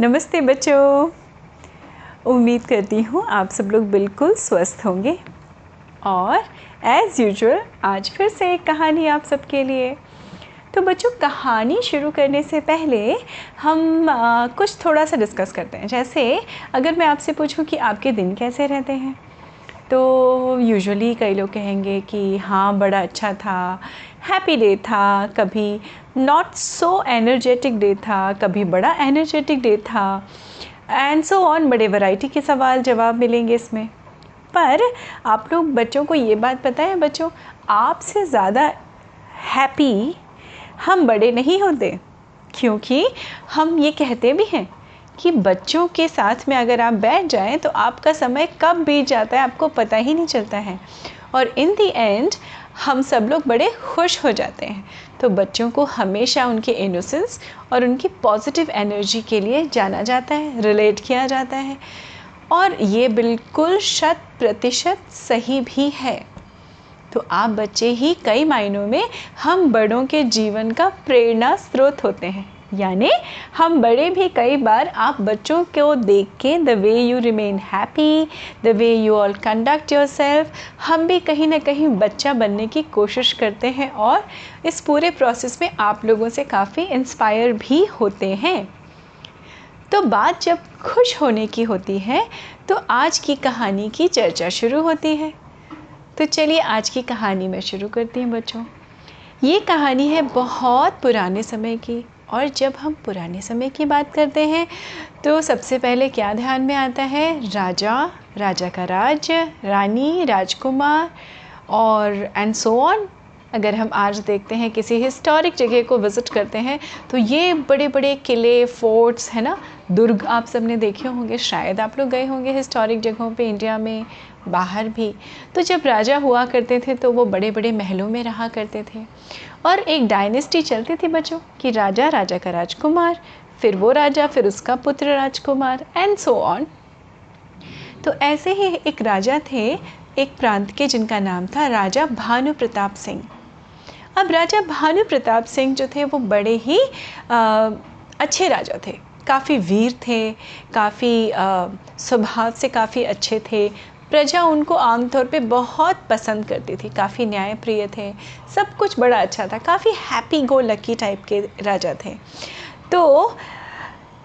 नमस्ते बच्चों। उम्मीद करती हूँ आप सब लोग बिल्कुल स्वस्थ होंगे। और एज़ यूजुअल आज फिर से एक कहानी आप सबके लिए। तो बच्चों कहानी शुरू करने से पहले हम आ, कुछ थोड़ा सा डिस्कस करते हैं। जैसे अगर मैं आपसे पूछूँ कि आपके दिन कैसे रहते हैं? तो यूजुअली कई लोग कहेंगे कि हाँ बड़ा अच्छा था हैप्पी डे था कभी। नॉट सो एनर्जेटिक डे था, कभी बड़ा एनर्जेटिक डे था। एंड सो ऑन बड़े वैरायटी के सवाल, जवाब मिलेंगे इसमें। पर आप लोग बच्चों को ये बात पता है बच्चों, आपसे ज़्यादा हैप्पी हम बड़े नहीं होते, क्योंकि हम ये कहते भी हैं कि बच्चों के साथ में अगर आप बैठ जाएँ तो आपका समय कब बीत जाता है, आपको पता ही नहीं चलता है। और इन दी एंड हम सब लोग बड़े खुश हो जाते हैं। तो बच्चों को हमेशा उनके इनोसेंस और उनकी पॉजिटिव एनर्जी के लिए जाना जाता है रिलेट किया जाता है। और ये बिल्कुल शत प्रतिशत सही भी है। तो आप बच्चे ही कई मायनों में हम बड़ों के जीवन का प्रेरणा स्रोत होते हैं। यानी हम बड़े भी कई बार आप बच्चों को देख के the way you remain happy the way you all conduct yourself हम भी कहीं ना कहीं बच्चा बनने की कोशिश करते हैं और इस पूरे प्रोसेस में आप लोगों से काफ़ी इंस्पायर भी होते हैं। तो बात जब खुश होने की होती है तो आज की कहानी की चर्चा शुरू होती है। तो चलिए आज की कहानी मैं शुरू करती हूँ बच्चों। ये कहानी है बहुत पुराने समय की। और जब हम पुराने समय की बात करते हैं तो सबसे पहले क्या ध्यान में आता है? राजा राजा का राज, रानी, राजकुमार, और एंड सो ऑन अगर हम आज देखते हैं, किसी हिस्टोरिक जगह को विज़िट करते हैं तो ये बड़े बड़े किले फोर्ट्स है ना? दुर्ग आप सबने देखे होंगे, शायद आप लोग गए होंगे हिस्टोरिक जगहों पे इंडिया में। बाहर भी। तो जब राजा हुआ करते थे तो वो बड़े बड़े महलों में रहा करते थे। और एक डायनेस्टी चलती थी बच्चों कि राजा राजा का राजकुमार फिर वो राजा फिर उसका पुत्र राजकुमार एंड सो ऑन तो ऐसे ही एक राजा थे एक प्रांत के जिनका नाम था राजा भानु प्रताप सिंह। अब राजा भानु प्रताप सिंह जो थे वो बड़े ही आ, अच्छे राजा थे। काफ़ी वीर थे काफ़ी स्वभाव से काफ़ी अच्छे थे प्रजा उनको आमतौर पे बहुत पसंद करती थी। काफ़ी न्यायप्रिय थे सब कुछ बड़ा अच्छा था काफ़ी हैप्पी गो लकी टाइप के राजा थे। तो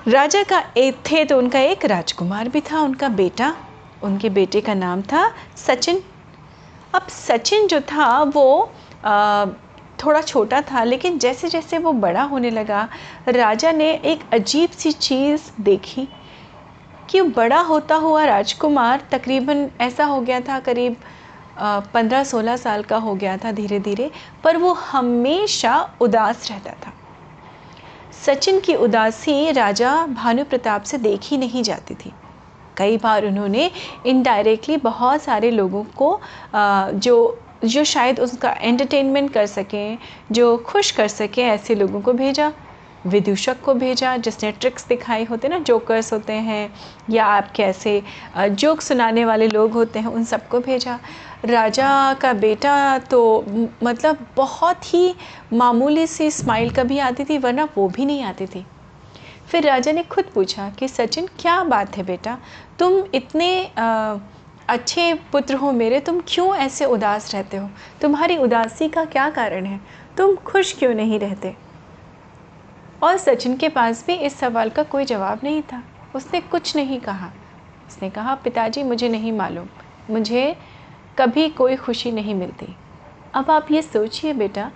राजा का एक थे तो उनका एक राजकुमार भी था उनका बेटा उनके बेटे का नाम था सचिन। अब सचिन जो था वो आ, थोड़ा छोटा था लेकिन जैसे जैसे वो बड़ा होने लगा राजा ने एक अजीब सी चीज़ देखी। कि बड़ा होता हुआ राजकुमार तकरीबन ऐसा हो गया था, करीब पंद्रह सोलह साल का हो गया था धीरे धीरे पर वो हमेशा उदास रहता था। सचिन की उदासी राजा भानु प्रताप से देखी नहीं जाती थी। कई बार उन्होंने इनडायरेक्टली बहुत सारे लोगों को जो जो शायद उसका एंटरटेनमेंट कर सकें, जो खुश कर सकें, ऐसे लोगों को भेजा। विदूषक को भेजा जिसने ट्रिक्स दिखाई होते ना जोकर्स होते हैं या आप कैसे जोक सुनाने वाले लोग होते हैं उन सबको भेजा। राजा का बेटा तो मतलब बहुत ही मामूली सी स्माइल कभी आती थी वरना वो भी नहीं आती थी। फिर राजा ने खुद पूछा कि सचिन क्या बात है बेटा? तुम इतने आ, अच्छे पुत्र हो मेरे तुम क्यों ऐसे उदास रहते हो? तुम्हारी उदासी का क्या कारण है? तुम खुश क्यों नहीं रहते? और सचिन के पास भी इस सवाल का कोई जवाब नहीं था। उसने कुछ नहीं कहा। उसने कहा, पिताजी, मुझे नहीं मालूम। मुझे कभी कोई खुशी नहीं मिलती। अब आप ये सोचिए बेटा,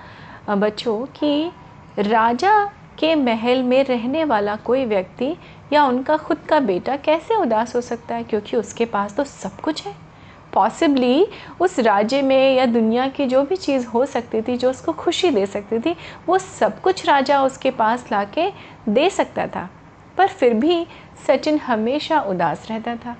बच्चों, कि राजा के महल में रहने वाला कोई व्यक्ति या उनका खुद का बेटा कैसे उदास हो सकता है? क्योंकि उसके पास तो सब कुछ है। पॉसिबली उस राज्य में या दुनिया की जो भी चीज़ हो सकती थी, जो उसको खुशी दे सकती थी, वो सब कुछ राजा उसके पास ला के दे सकता था। पर फिर भी सचिन हमेशा उदास रहता था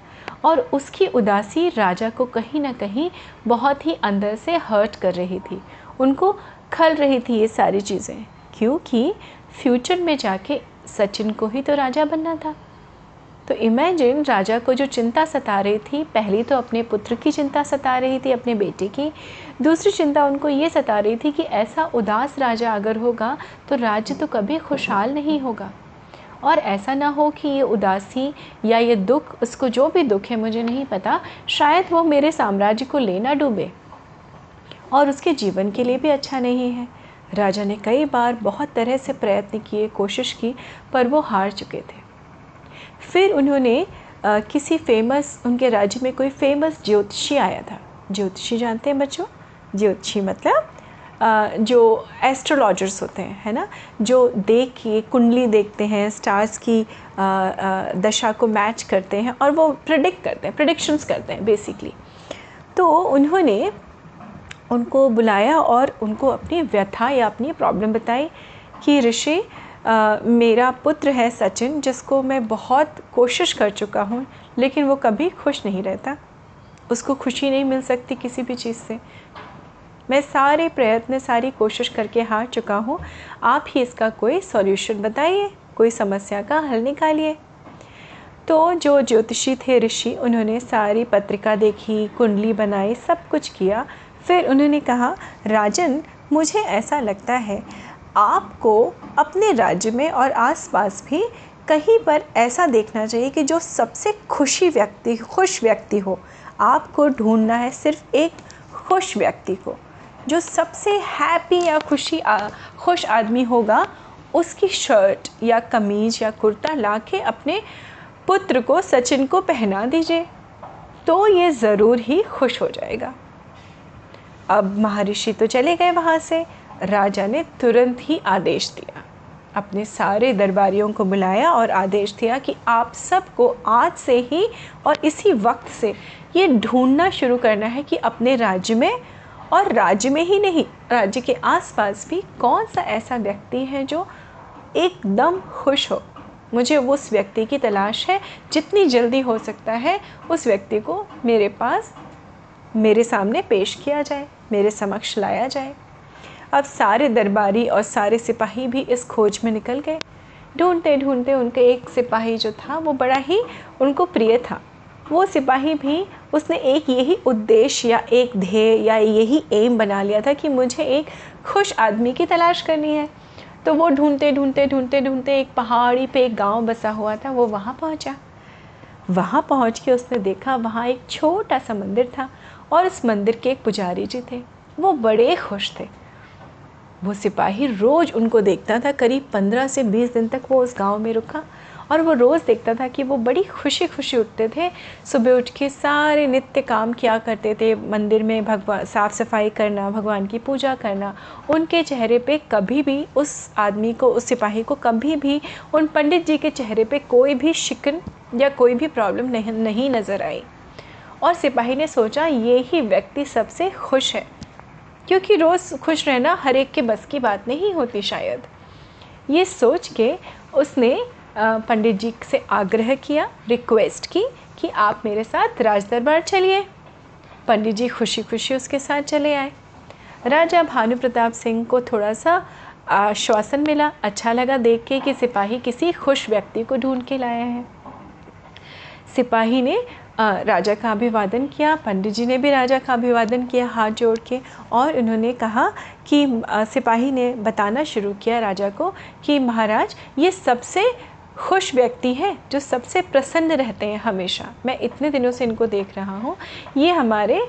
और उसकी उदासी राजा को कहीं ना कहीं बहुत ही अंदर से हर्ट कर रही थी। उनको खल रही थी ये सारी चीज़ें, क्योंकि फ्यूचर में जाके सचिन को ही तो राजा बनना था। तो इमेजिन राजा को जो चिंता सता रही थी, पहली तो अपने पुत्र की चिंता सता रही थी, अपने बेटे की। दूसरी चिंता उनको ये सता रही थी कि ऐसा उदास राजा अगर होगा तो राज्य तो कभी खुशहाल नहीं होगा। और ऐसा ना हो कि ये उदासी या ये दुख, उसको जो भी दुख है, मुझे नहीं पता, शायद वो मेरे साम्राज्य को लेना डूबे। और उसके जीवन के लिए भी अच्छा नहीं है। राजा ने कई बार बहुत तरह से प्रयत्न किए, कोशिश की, पर वो हार चुके थे। फिर उन्होंने आ, किसी फ़ेमस उनके राज्य में कोई फ़ेमस ज्योतिषी आया था। ज्योतिषी जानते हैं बच्चों? ज्योतिषी मतलब आ, जो एस्ट्रोलॉजर्स होते हैं है ना? जो देख के कुंडली देखते हैं स्टार्स की आ, आ, दशा को मैच करते हैं और वो प्रिडिक्ट करते हैं प्रडिक्शंस करते हैं बेसिकली तो उन्होंने उनको बुलाया और उनको अपनी व्यथा या अपनी प्रॉब्लम बताई कि ऋषि मेरा पुत्र है सचिन, जिसको मैं बहुत कोशिश कर चुका हूँ, लेकिन वो कभी खुश नहीं रहता। उसको खुशी नहीं मिल सकती किसी भी चीज़ से। मैं सारे प्रयत्न, सारी कोशिश करके हार चुका हूँ। आप ही इसका कोई सॉल्यूशन बताइए, कोई समस्या का हल निकालिए। तो जो ज्योतिषी थे ऋषि, उन्होंने सारी पत्रिका देखी, कुंडली बनाई, सब कुछ किया। फिर उन्होंने कहा, राजन, मुझे ऐसा लगता है आपको अपने राज्य में और आसपास भी कहीं पर ऐसा देखना चाहिए कि जो सबसे खुशी व्यक्ति खुश व्यक्ति हो। आपको ढूंढना है सिर्फ़ एक खुश व्यक्ति को। जो सबसे हैप्पी या खुशी आ, खुश आदमी होगा उसकी शर्ट या कमीज या कुर्ता ला के अपने पुत्र को सचिन को पहना दीजिए तो ये ज़रूर ही खुश हो जाएगा। अब महर्षि तो चले गए वहाँ से। राजा ने तुरंत ही आदेश दिया। अपने सारे दरबारियों को बुलाया और आदेश दिया कि आप सबको आज से ही और इसी वक्त से ये ढूंढना शुरू करना है कि अपने राज्य में और राज्य में ही नहीं, राज्य के आसपास भी कौन सा ऐसा व्यक्ति है जो एकदम खुश हो। मुझे उस व्यक्ति की तलाश है, जितनी जल्दी हो सकता है, उस व्यक्ति को मेरे पास, मेरे सामने पेश किया जाए, मेरे समक्ष लाया जाए। अब सारे दरबारी और सारे सिपाही भी इस खोज में निकल गए। ढूंढते ढूंढते उनके एक सिपाही जो था, वो बड़ा ही उनको प्रिय था। वो सिपाही भी उसने एक यही उद्देश्य या एक ध्येय या यही एम बना लिया था कि मुझे एक खुश आदमी की तलाश करनी है। तो वो ढूंढते ढूंढते ढूंढते ढूंढते एक पहाड़ी पे एक गाँव बसा हुआ था, वो वहाँ पहुँचा। वहाँ पहुँच के उसने देखा वहाँ एक छोटा सा मंदिर था और उस मंदिर के एक पुजारी जी थे। वो बड़े खुश थे। वो सिपाही रोज़ उनको देखता था, करीब पंद्रह से बीस दिन तक वो उस गाँव में रुका और वो रोज़ देखता था कि वो बड़ी खुशी खुशी उठते थे। सुबह उठ के सारे नित्य काम किया करते थे, मंदिर में भगवान साफ़ सफ़ाई करना, भगवान की पूजा करना। उनके चेहरे पे कभी भी उस आदमी को, उस सिपाही को कभी भी, उन पंडित जी के चेहरे पे कोई भी शिकन या कोई भी प्रॉब्लम नहीं नहीं नज़र आई। और सिपाही ने सोचा, ये ही व्यक्ति सबसे खुश है। क्योंकि रोज़ खुश रहना हर एक के बस की बात नहीं होती शायद। ये सोच के उसने पंडित जी से आग्रह किया रिक्वेस्ट की कि आप मेरे साथ राज दरबार चलिए। पंडित जी खुशी खुशी उसके साथ चले आए। राजा भानु प्रताप सिंह को थोड़ा सा आश्वासन मिला अच्छा लगा देख के कि सिपाही किसी खुश व्यक्ति को ढूंढ के लाया है। सिपाही ने राजा का अभिवादन किया, पंडित जी ने भी राजा का अभिवादन किया हाथ जोड़ के और उन्होंने कहा कि सिपाही ने बताना शुरू किया राजा को कि महाराज, ये सबसे खुश व्यक्ति है जो सबसे प्रसन्न रहते हैं हमेशा। मैं इतने दिनों से इनको देख रहा हूँ। ये हमारे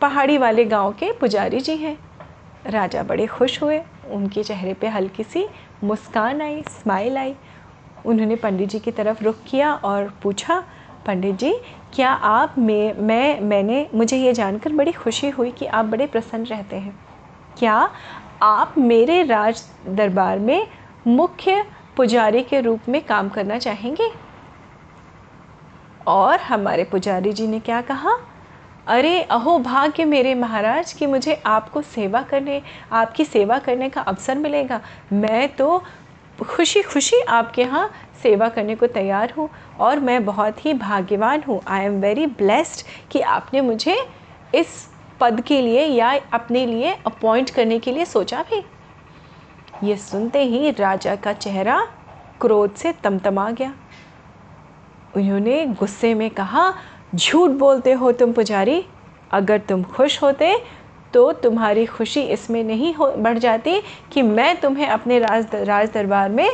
पहाड़ी वाले गाँव के पुजारी जी हैं। राजा बड़े खुश हुए। उनके चेहरे पे हल्की सी मुस्कान आई स्माइल आई। उन्होंने पंडित जी की तरफ़ रुख किया और पूछा, पंडित जी क्या आप में, मैं, मैंने, मुझे ये जानकर बड़ी खुशी हुई कि आप बड़े प्रसन्न रहते हैं। क्या आप मेरे राज दरबार में मुख्य पुजारी के रूप में काम करना चाहेंगे? और हमारे पुजारी जी ने क्या कहा? अरे, अहो, भाग्य मेरे महाराज कि मुझे आपको सेवा करने, आपकी सेवा करने का अवसर मिलेगा। मैं तो खुशी खुशी आपके यहाँ सेवा करने को तैयार हूँ और मैं बहुत ही भाग्यवान हूँ। आई एम वेरी ब्लेस्ड कि आपने मुझे इस पद के लिए या अपने लिए अपॉइंट करने के लिए सोचा भी। ये सुनते ही राजा का चेहरा क्रोध से तमतमा गया। उन्होंने गुस्से में कहा, झूठ बोलते हो तुम पुजारी। अगर तुम खुश होते तो तुम्हारी खुशी इसमें नहीं हो, बढ़ जाती कि मैं तुम्हें अपने राज राज दरबार में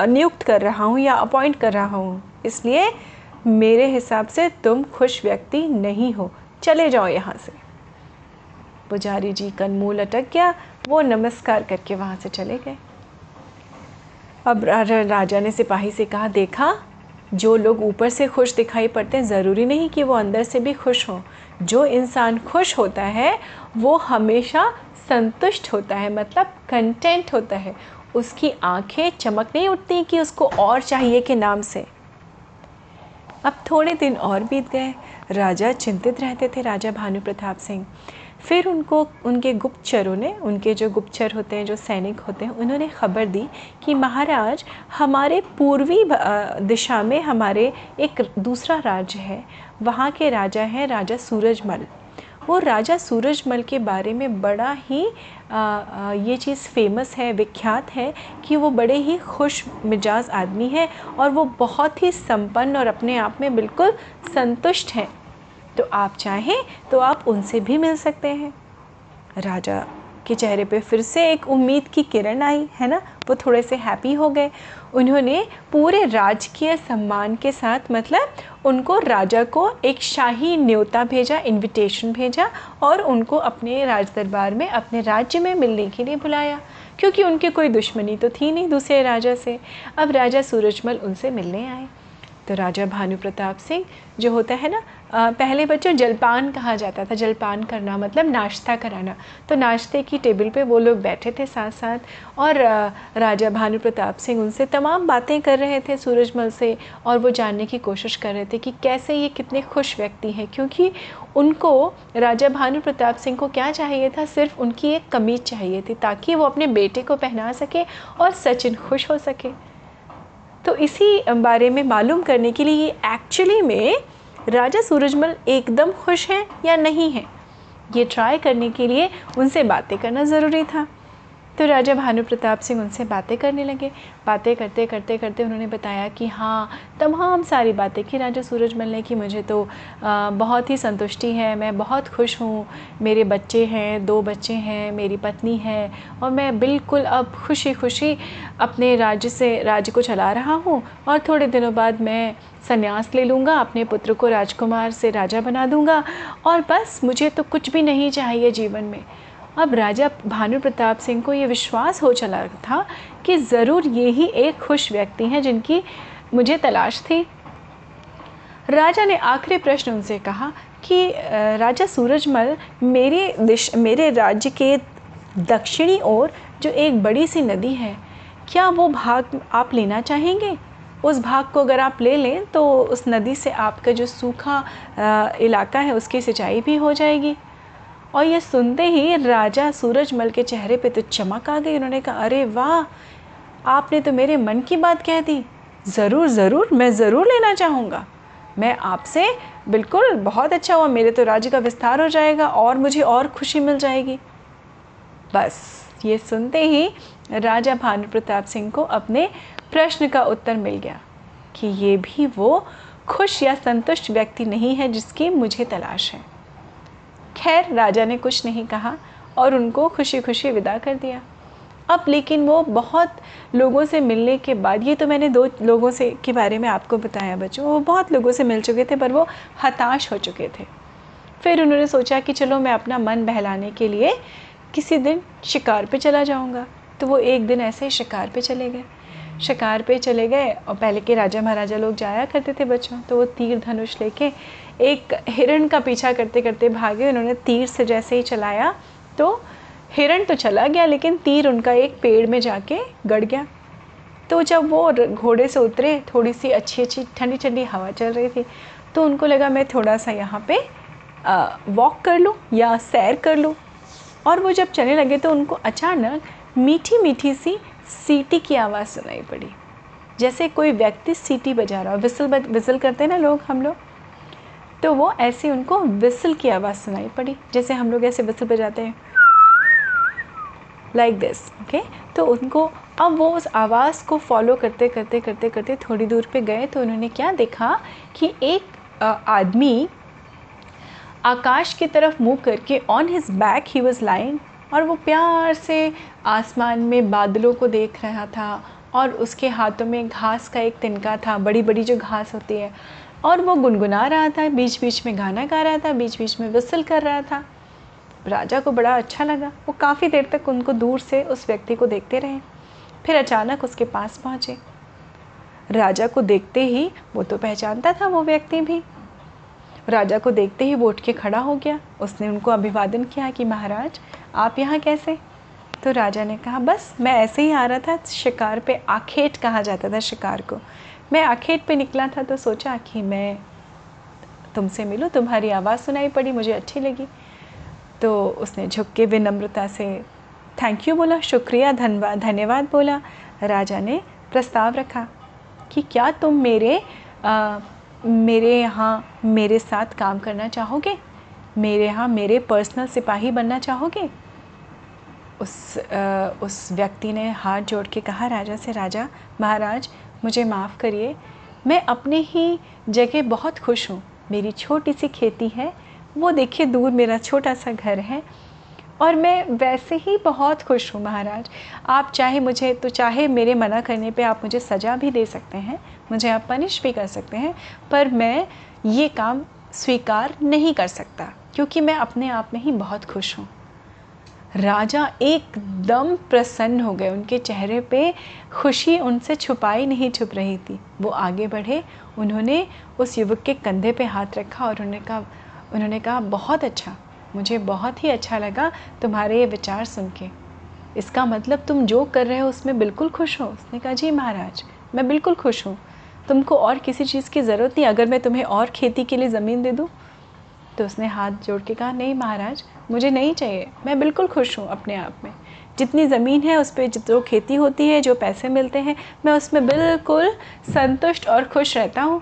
नियुक्त कर रहा हूँ या अपॉइंट कर रहा हूँ। इसलिए मेरे हिसाब से तुम खुश व्यक्ति नहीं हो। चले जाओ यहाँ से। पुजारी जी कनमूल अटक गया, वो नमस्कार करके वहाँ से चले गए। अब राजा ने सिपाही से कहा, देखा, जो लोग ऊपर से खुश दिखाई पड़ते हैं, ज़रूरी नहीं कि वो अंदर से भी खुश हों। जो इंसान खुश होता है, वो हमेशा संतुष्ट होता है मतलब कंटेंट होता है। उसकी आँखें चमक नहीं उठती कि उसको और चाहिए के नाम से। अब थोड़े दिन और बीत गए, राजा चिंतित रहते थे, राजा भानु प्रताप सिंह। फिर उनको, उनके गुप्तचरों ने, उनके जो गुप्तचर होते हैं, जो सैनिक होते हैं, उन्होंने खबर दी कि महाराज, हमारे पूर्वी दिशा में हमारे एक दूसरा राज्य है। वहाँ के राजा हैं राजा सूरजमल। वो राजा सूरजमल के बारे में बड़ा ही आ, आ, ये चीज़ फ़ेमस है विख्यात है कि वो बड़े ही खुश मिजाज आदमी है और वो बहुत ही संपन्न और अपने आप में बिल्कुल संतुष्ट हैं। तो आप चाहें तो आप उनसे भी मिल सकते हैं। राजा के चेहरे पे फिर से एक उम्मीद की किरण आई, है ना? वो थोड़े से हैप्पी हो गए। उन्होंने पूरे राजकीय सम्मान के साथ मतलब उनको राजा को एक शाही न्योता भेजा इनविटेशन भेजा और उनको अपने राज दरबार में, अपने राज्य में मिलने के लिए बुलाया। क्योंकि उनकी कोई दुश्मनी तो थी नहीं दूसरे राजा से। अब राजा सूरजमल उनसे मिलने आए। तो राजा भानु प्रताप सिंह जो होता है ना पहले बच्चों जलपान कहा जाता था, जलपान करना मतलब नाश्ता कराना। तो नाश्ते की टेबल पे वो लोग बैठे थे साथ साथ और राजा भानु प्रताप सिंह उनसे तमाम बातें कर रहे थे सूरजमल से और वो जानने की कोशिश कर रहे थे कि कैसे ये कितने खुश व्यक्ति हैं, क्योंकि उनको, राजा भानु प्रताप सिंह को क्या चाहिए था, सिर्फ़ उनकी एक कमीज चाहिए थी ताकि वो अपने बेटे को पहना सके और सचिन खुश हो सके। तो इसी बारे में मालूम करने के लिए एक्चुअली में राजा सूरजमल एकदम खुश हैं या नहीं हैं? ये ट्राई करने के लिए उनसे बातें करना ज़रूरी था। तो राजा भानु प्रताप सिंह उनसे बातें करने लगे। बातें करते करते करते उन्होंने बताया कि हाँ तमाम सारी बातें कि राजा सूरजमल ने कि मुझे तो आ, बहुत ही संतुष्टि है। मैं बहुत खुश हूँ। मेरे बच्चे हैं दो बच्चे हैं मेरी पत्नी है और मैं बिल्कुल अब खुशी खुशी अपने राज्य से राज्य को चला रहा हूँ और थोड़े दिनों बाद मैं संन्यास ले लूँगा अपने पुत्र को राजकुमार से राजा बना दूँगा और बस मुझे तो कुछ भी नहीं चाहिए जीवन में। अब राजा भानु प्रताप सिंह को ये विश्वास हो चला था कि ज़रूर ये ही एक खुश व्यक्ति हैं जिनकी मुझे तलाश थी। राजा ने आखिरी प्रश्न उनसे कहा कि राजा सूरजमल, मेरे दिश, मेरे राज्य के दक्षिणी ओर जो एक बड़ी सी नदी है, क्या वो भाग आप लेना चाहेंगे? उस भाग को अगर आप ले लें तो उस नदी से आपका जो सूखा इलाका है उसकी सिंचाई भी हो जाएगी। और ये सुनते ही राजा सूरजमल के चेहरे पे तो चमक आ गई। उन्होंने कहा, अरे वाह, आपने तो मेरे मन की बात कह दी। ज़रूर ज़रूर, मैं ज़रूर लेना चाहूँगा। मैं आपसे बिल्कुल बहुत अच्छा हुआ। मेरे तो राज्य का विस्तार हो जाएगा और मुझे और खुशी मिल जाएगी। बस, ये सुनते ही राजा भानु प्रताप सिंह को अपने प्रश्न का उत्तर मिल गया कि ये भी वो खुश या संतुष्ट व्यक्ति नहीं है जिसकी मुझे तलाश है। खैर, राजा ने कुछ नहीं कहा और उनको खुशी खुशी विदा कर दिया। अब लेकिन वो बहुत लोगों से मिलने के बाद, ये तो मैंने दो लोगों से, के बारे में आपको बताया बच्चों, वो बहुत लोगों से मिल चुके थे, पर वो हताश हो चुके थे। फिर उन्होंने सोचा कि चलो मैं अपना मन बहलाने के लिए किसी दिन शिकार पे चला जाऊँगा। तो वो एक दिन ऐसे शिकार पे चले गए। शिकार पे चले गए और पहले के राजा महाराजा लोग जाया करते थे बच्चों तो वो तीर धनुष लेके एक हिरण का पीछा करते करते भागे, उन्होंने तीर से जैसे ही चलाया तो हिरण तो चला गया, लेकिन तीर उनका एक पेड़ में जाके गड़ गया। तो जब वो घोड़े से उतरे थोड़ी सी अच्छी अच्छी ठंडी ठंडी हवा चल रही थी तो उनको लगा, मैं थोड़ा सा यहाँ पे वॉक कर लूँ या सैर कर लूँ? और वो जब चलने लगे तो उनको अचानक मीठी मीठी सी सीटी की आवाज़ सुनाई पड़ी। जैसे कोई व्यक्ति सीटी बजा रहा हो। विसल विसल करते हैं ना लोग, हम लोग? तो वो ऐसे उनको विसल की आवाज़ सुनाई पड़ी। जैसे हम लोग ऐसे विसल बजाते हैं। लाइक दिस ओके तो उनको अब वो उस आवाज़ को फॉलो करते करते करते करते थोड़ी दूर पे गए तो उन्होंने क्या देखा कि एक आदमी आकाश की तरफ़ मुँह करके on his back he was lying और वो प्यार से आसमान में बादलों को देख रहा था और उसके हाथों में घास का एक तिनका था बड़ी बड़ी जो घास होती है। और वो गुनगुना रहा था बीच बीच में गाना गा रहा था बीच बीच में विसल कर रहा था। राजा को बड़ा अच्छा लगा। वो काफ़ी देर तक उनको दूर से उस व्यक्ति को देखते रहे। फिर अचानक उसके पास पहुँचे। राजा को देखते ही वो तो पहचानता था वो व्यक्ति भी। राजा को देखते ही वो उठ के खड़ा हो गया। उसने उनको अभिवादन किया कि, महाराज, आप यहाँ कैसे? तो राजा ने कहा, बस, मैं ऐसे ही आ रहा था, शिकार पे आखेट कहा जाता था, शिकार को। मैं आखेट पे निकला था तो सोचा कि मैं तुमसे मिलूँ। तुम्हारी आवाज़ सुनाई पड़ी मुझे अच्छी लगी। तो उसने झुक के विनम्रता से थैंक यू बोला शुक्रिया धन्यवाद धन्यवाद बोला। राजा ने प्रस्ताव रखा कि क्या तुम मेरे आ, मेरे यहाँ मेरे साथ काम करना चाहोगे? मेरे यहाँ मेरे पर्सनल सिपाही बनना चाहोगे? उस आ, उस व्यक्ति ने हाथ जोड़ के कहा राजा से राजा महाराज मुझे माफ़ करिए। मैं अपने ही जगह बहुत खुश हूँ। मेरी छोटी सी खेती है। वो देखिए दूर मेरा छोटा सा घर है। और मैं वैसे ही बहुत खुश हूँ महाराज। आप चाहे मुझे तो चाहे मेरे मना करने पे आप मुझे सज़ा भी दे सकते हैं। मुझे आप पनिश भी कर सकते हैं। पर मैं ये काम स्वीकार नहीं कर सकता, क्योंकि मैं अपने आप में ही बहुत खुश हूँ। राजा एकदम प्रसन्न हो गए। उनके चेहरे पे खुशी उनसे छुपाई नहीं छुप रही थी। वो आगे बढ़े। उन्होंने उस युवक के कंधे पे हाथ रखा और उन्होंने कहा उन्होंने कहा, बहुत अच्छा। मुझे बहुत ही अच्छा लगा तुम्हारे ये विचार सुन के। इसका मतलब तुम जो कर रहे हो उसमें बिल्कुल खुश हो। उसने कहा, जी महाराज, मैं बिल्कुल खुश हूँ। तुमको और किसी चीज़ की ज़रूरत नहीं। अगर मैं तुम्हें और खेती के लिए ज़मीन दे दूँ तो उसने हाथ जोड़ के कहा नहीं महाराज मुझे नहीं चाहिए। मैं बिल्कुल खुश हूँ अपने आप में। जितनी ज़मीन है उस पर जो खेती होती है जो पैसे मिलते हैं मैं उसमें बिल्कुल संतुष्ट और खुश रहता हूँ।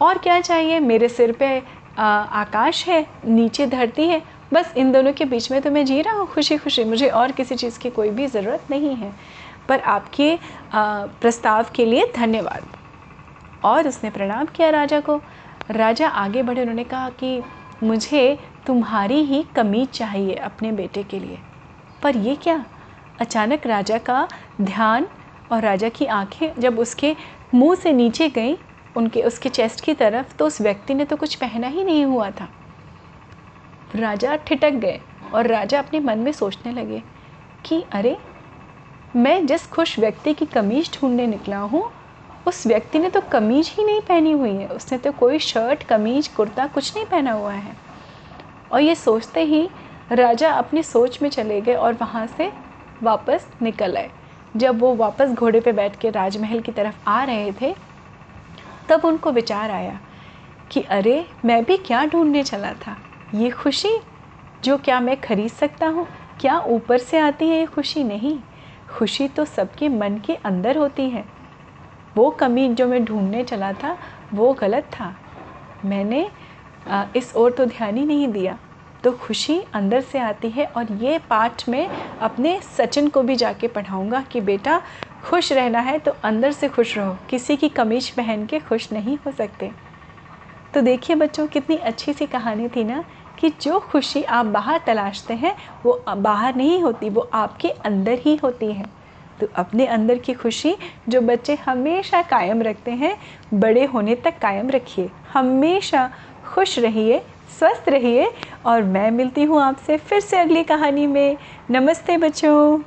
और क्या चाहिए? मेरे सिर पे आ, आकाश है नीचे धरती है। बस इन दोनों के बीच में तो मैं जी रहा हूँ खुशी खुशी मुझे और किसी चीज़ की कोई भी ज़रूरत नहीं है। पर आपके प्रस्ताव के लिए धन्यवाद। और उसने प्रणाम किया राजा को। राजा आगे बढ़े उन्होंने कहा कि मुझे तुम्हारी ही कमीज चाहिए अपने बेटे के लिए। पर ये क्या? अचानक राजा का ध्यान और राजा की आँखें जब उसके मुँह से नीचे गई, उनके, उसके चेस्ट की तरफ़ तो उस व्यक्ति ने तो कुछ पहना ही नहीं हुआ था। राजा ठिटक गए और राजा अपने मन में सोचने लगे कि, अरे, मैं जिस खुश व्यक्ति की कमीज ढूँढने निकला हूँ उस व्यक्ति ने तो कमीज ही नहीं पहनी हुई है। उसने तो कोई शर्ट, कमीज, कुर्ता कुछ नहीं पहना हुआ है। और ये सोचते ही राजा अपनी सोच में चले गए और वहाँ से वापस निकल आए। जब वो वापस घोड़े पे बैठ के राजमहल की तरफ़ आ रहे थे, तब उनको विचार आया कि अरे, मैं भी क्या ढूँढने चला था? ये खुशी जो क्या मैं खरीद सकता हूँ? क्या ऊपर से आती है ये खुशी? नहीं। खुशी तो सबके मन के अंदर होती है। वो कमी जो मैं ढूँढने चला था, वो गलत था। मैंने इस ओर तो ध्यान ही नहीं दिया। तो खुशी अंदर से आती है और ये पाठ में अपने सचिन को भी जाके पढ़ाऊँगा कि बेटा, खुश रहना है तो अंदर से खुश रहो। किसी की कमीज पहन के खुश नहीं हो सकते। तो देखिए बच्चों, कितनी अच्छी सी कहानी थी ना कि जो खुशी आप बाहर तलाशते हैं, वो बाहर नहीं होती, वो आपके अंदर ही होती है। तो अपने अंदर की खुशी जो बच्चे हमेशा कायम रखते हैं, बड़े होने तक कायम रखिए। हमेशा खुश रहिए, स्वस्थ रहिए और मैं मिलती हूँ आपसे फिर से अगली कहानी में। नमस्ते बच्चों।